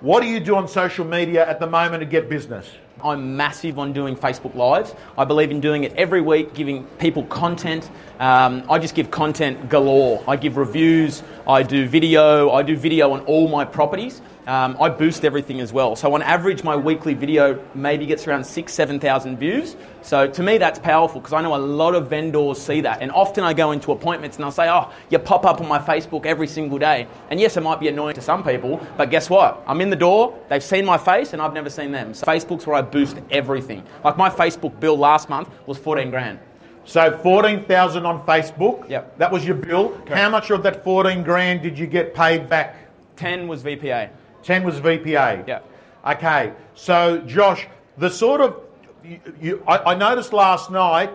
What do you do on social media at the moment to get business? I'm massive on doing Facebook Lives. I believe in doing it every week, giving people content. Um, I just give content galore. I give reviews, I do video, I do video on all my properties. Um, I boost everything as well. So on average, my weekly video maybe gets around six, 7,000 views. So to me, that's powerful because I know a lot of vendors see that. And often I go into appointments and I'll say, oh, you pop up on my Facebook every single day. And yes, it might be annoying to some people, but guess what? I'm in the door, they've seen my face, and I've never seen them. So Facebook's where I boost everything. Like my Facebook bill last month was 14 grand. So 14,000 on Facebook. Yep. That was your bill. How much of that 14 grand did you get paid back? 10 was VPA. 10 was VPA. Yeah. Okay. So Josh, the sort of you, you I, I noticed last night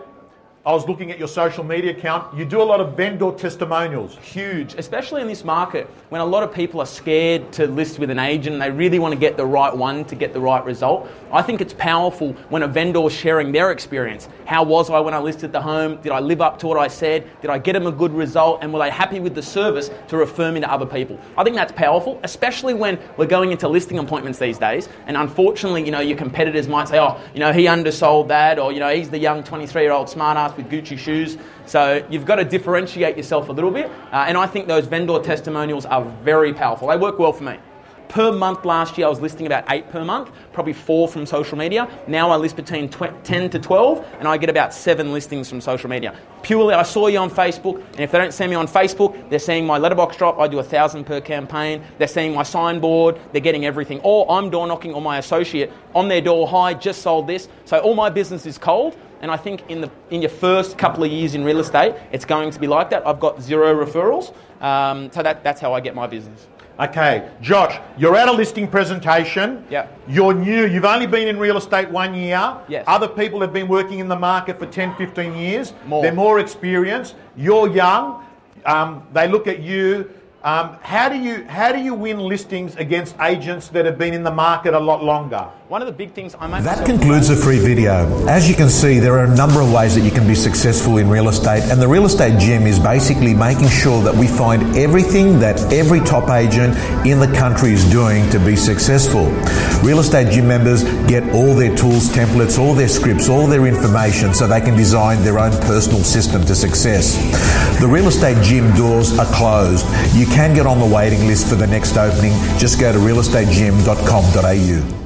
I was looking at your social media account. You do a lot of vendor testimonials. Huge, especially in this market when a lot of people are scared to list with an agent and they really want to get the right one to get the right result. I think it's powerful when a vendor is sharing their experience. How was I when I listed the home? Did I live up to what I said? Did I get them a good result? And were they happy with the service to refer me to other people? I think that's powerful, especially when we're going into listing appointments these days. And unfortunately, you know, your competitors might say, oh, you know, he undersold that, or, you know, he's the young 23 year old with Gucci shoes. So you've got to differentiate yourself a little bit. Uh, and I think those vendor testimonials are very powerful. They work well for me. Per month last year, I was listing about eight per month, probably four from social media. Now I list between tw- 10 to 12, and I get about seven listings from social media. Purely, I saw you on Facebook, and if they don't see me on Facebook, they're seeing my letterbox drop. I do a thousand per campaign. They're seeing my signboard. They're getting everything. Or I'm door knocking on my associate on their door. Hi, just sold this. So all my business is cold. And I think in, the, in your first couple of years in real estate, it's going to be like that. I've got zero referrals. Um, so that, that's how I get my business. Okay, Josh, you're at a listing presentation. Yeah. You're new. You've only been in real estate one year. Yes. Other people have been working in the market for 10, 15 years. More. They're more experienced. You're young. Um, they look at you. Um, how do you how do you win listings against agents that have been in the market a lot longer? One of the big things I make That concludes the free video. As you can see, there are a number of ways that you can be successful in real estate, and the Real Estate Gym is basically making sure that we find everything that every top agent in the country is doing to be successful. Real Estate Gym members get all their tools, templates, all their scripts, all their information so they can design their own personal system to success. The Real Estate Gym doors are closed. You can get on the waiting list for the next opening. Just go to realestategym.com.au.